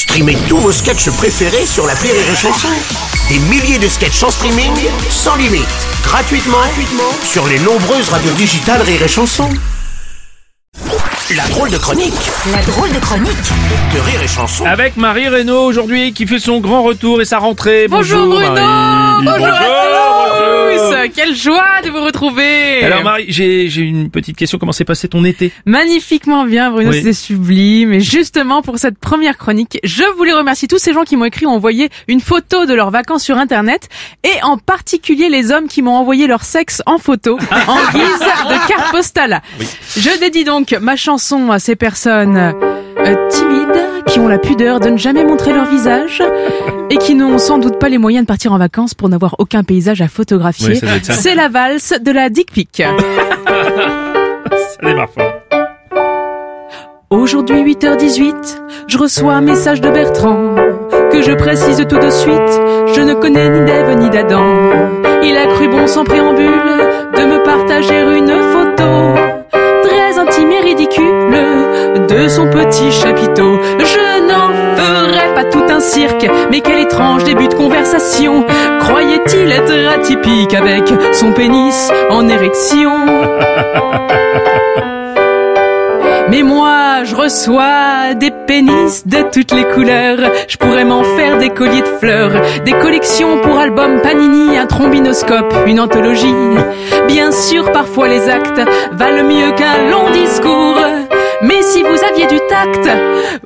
Streamez tous vos sketchs préférés sur la Rire et Chanson. Des milliers de sketchs en streaming, sans limite, gratuitement, gratuitement sur les nombreuses radios digitales Rire et Chanson. La drôle de chronique La drôle de chronique de Rire et Chanson. Avec Marie Reynaud aujourd'hui qui fait son grand retour et sa rentrée. Bonjour, Bruno Marie. Bonjour, à bonjour. Tous Quelle joie de vous retrouver Alors Marie, j'ai j'ai une petite question. Comment s'est passé ton été? Magnifiquement bien Bruno, Oui. c'était sublime. Et justement pour cette première chronique, je voulais remercier tous ces gens qui m'ont écrit ou envoyé une photo de leurs vacances sur internet et en particulier les hommes qui m'ont envoyé leur sexe en photo en guise de carte postale. Je dédie donc ma chanson à ces personnes euh, timides qui ont la pudeur de ne jamais montrer leur visage et qui n'ont sans doute pas les moyens de partir en vacances pour n'avoir aucun paysage à photographier. Oui. C'est la valse de la dick pic. Ça démarre fort. Aujourd'hui 8h18, je reçois un message de Bertrand que je précise tout de suite, je ne connais ni d'Ève ni d'Adam. Il a cru bon sans préambule de me partager une photo très intime et ridicule de son petit chapiteau. Pas tout un cirque, mais quel étrange début de conversation. Croyait-il être atypique avec son pénis en érection? Mais moi, je reçois des pénis de toutes les couleurs. Je pourrais m'en faire des colliers de fleurs, des collections pour albums Panini, un trombinoscope, une anthologie. Bien sûr, parfois les actes valent mieux qu'un long discours. Mais si vous aviez du tact,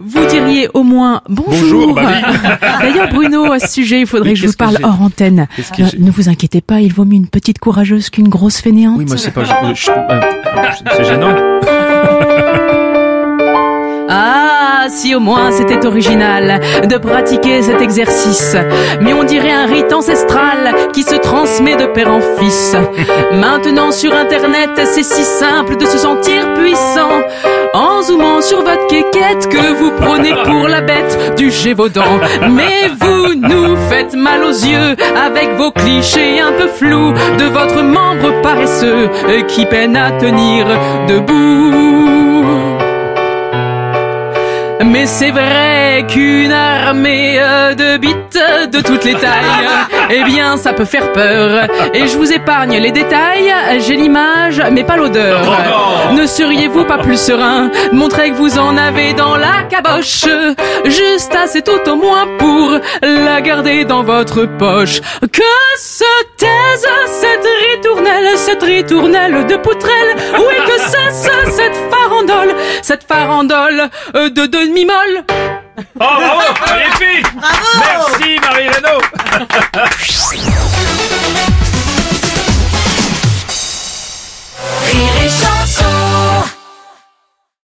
vous diriez au moins bonjour. Bonjour, bah oui. D'ailleurs, Bruno, à ce sujet, il faudrait Oui, que je vous parle hors antenne. Euh, ne vous inquiétez pas, il vaut mieux une petite courageuse qu'une grosse fainéante. Oui, moi c'est pas. euh, c'est gênant. Ah, si au moins c'était original de pratiquer cet exercice. Mais on dirait un rite ancestral qui se transmet de père en fils. Maintenant sur internet, c'est si simple de se sentir puissant. En zoomant sur votre quéquette que vous prenez pour la bête du Gévaudan. Mais vous nous faites mal aux yeux avec vos clichés un peu flous de votre membre paresseux qui peine à tenir debout. Mais c'est vrai qu'une armée de bites de toutes les tailles, eh bien ça peut faire peur. Et je vous épargne les détails, j'ai l'image mais pas l'odeur. ne seriez-vous pas plus serein? De montrer que vous en avez dans la caboche Juste assez tout au moins pour la garder dans votre poche. Que se taise cette ritournelle, cette ritournelle de poutrelle? Oui que cesse cette farandole, cette farandole de demi-molle. Oh